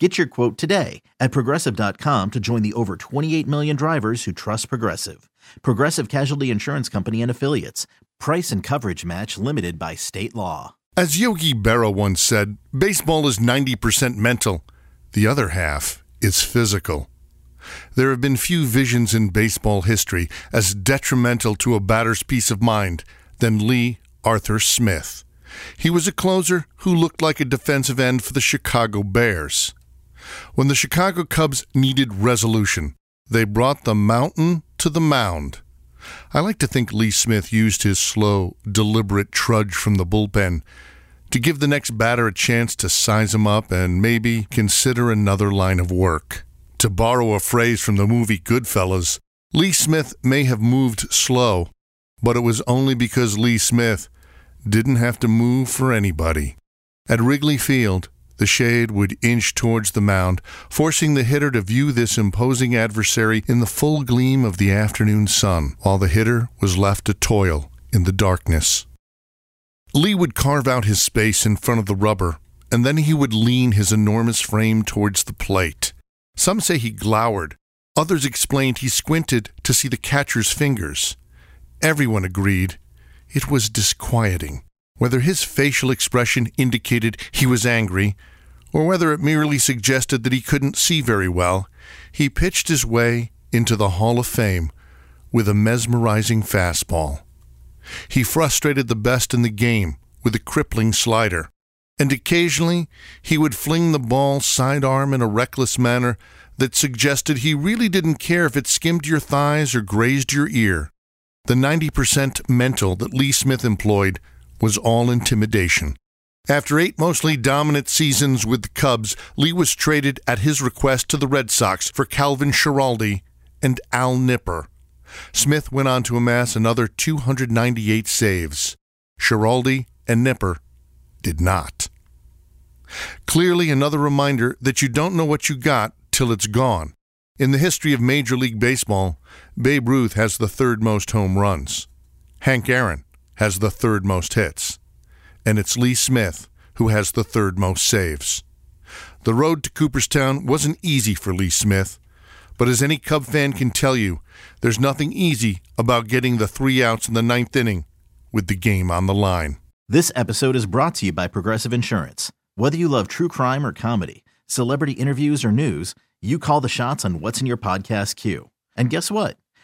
Get your quote today at progressive.com to join the over 28 million drivers who trust Progressive. Progressive Casualty Insurance Company and Affiliates. Price and coverage match limited by state law. As Yogi Berra once said, baseball is 90% mental, the other half is physical. There have been few visions in baseball history as detrimental to a batter's peace of mind than Lee Arthur Smith. He was a closer who looked like a defensive end for the Chicago Bears. When the Chicago Cubs needed resolution, they brought the mountain to the mound. I like to think Lee Smith used his slow, deliberate trudge from the bullpen to give the next batter a chance to size him up and maybe consider another line of work. To borrow a phrase from the movie Goodfellas, Lee Smith may have moved slow, but it was only because Lee Smith didn't have to move for anybody. At Wrigley Field, the shade would inch towards the mound, forcing the hitter to view this imposing adversary in the full gleam of the afternoon sun, while the hitter was left to toil in the darkness. Lee would carve out his space in front of the rubber, and then he would lean his enormous frame towards the plate. Some say he glowered. Others explained he squinted to see the catcher's fingers. Everyone agreed it was disquieting. Whether his facial expression indicated he was angry, or whether it merely suggested that he couldn't see very well, he pitched his way into the Hall of Fame with a mesmerizing fastball. He frustrated the best in the game with a crippling slider, and occasionally he would fling the ball sidearm in a reckless manner that suggested he really didn't care if it skimmed your thighs or grazed your ear. The 90% mental that Lee Smith employed was all intimidation. After eight mostly dominant seasons with the Cubs, Lee was traded at his request to the Red Sox for Calvin Schiraldi and Al Nipper. Smith went on to amass another 298 saves. Schiraldi and Nipper did not. Clearly, another reminder that you don't know what you got till it's gone. In the history of Major League Baseball, Babe Ruth has the third most home runs. Hank Aaron has the third most hits, and it's Lee Smith who has the third most saves. The road to Cooperstown wasn't easy for Lee Smith, but as any Cub fan can tell you, there's nothing easy about getting the three outs in the ninth inning with the game on the line. This episode is brought to you by Progressive Insurance. Whether you love true crime or comedy, celebrity interviews or news, you call the shots on what's in your podcast queue. And guess what?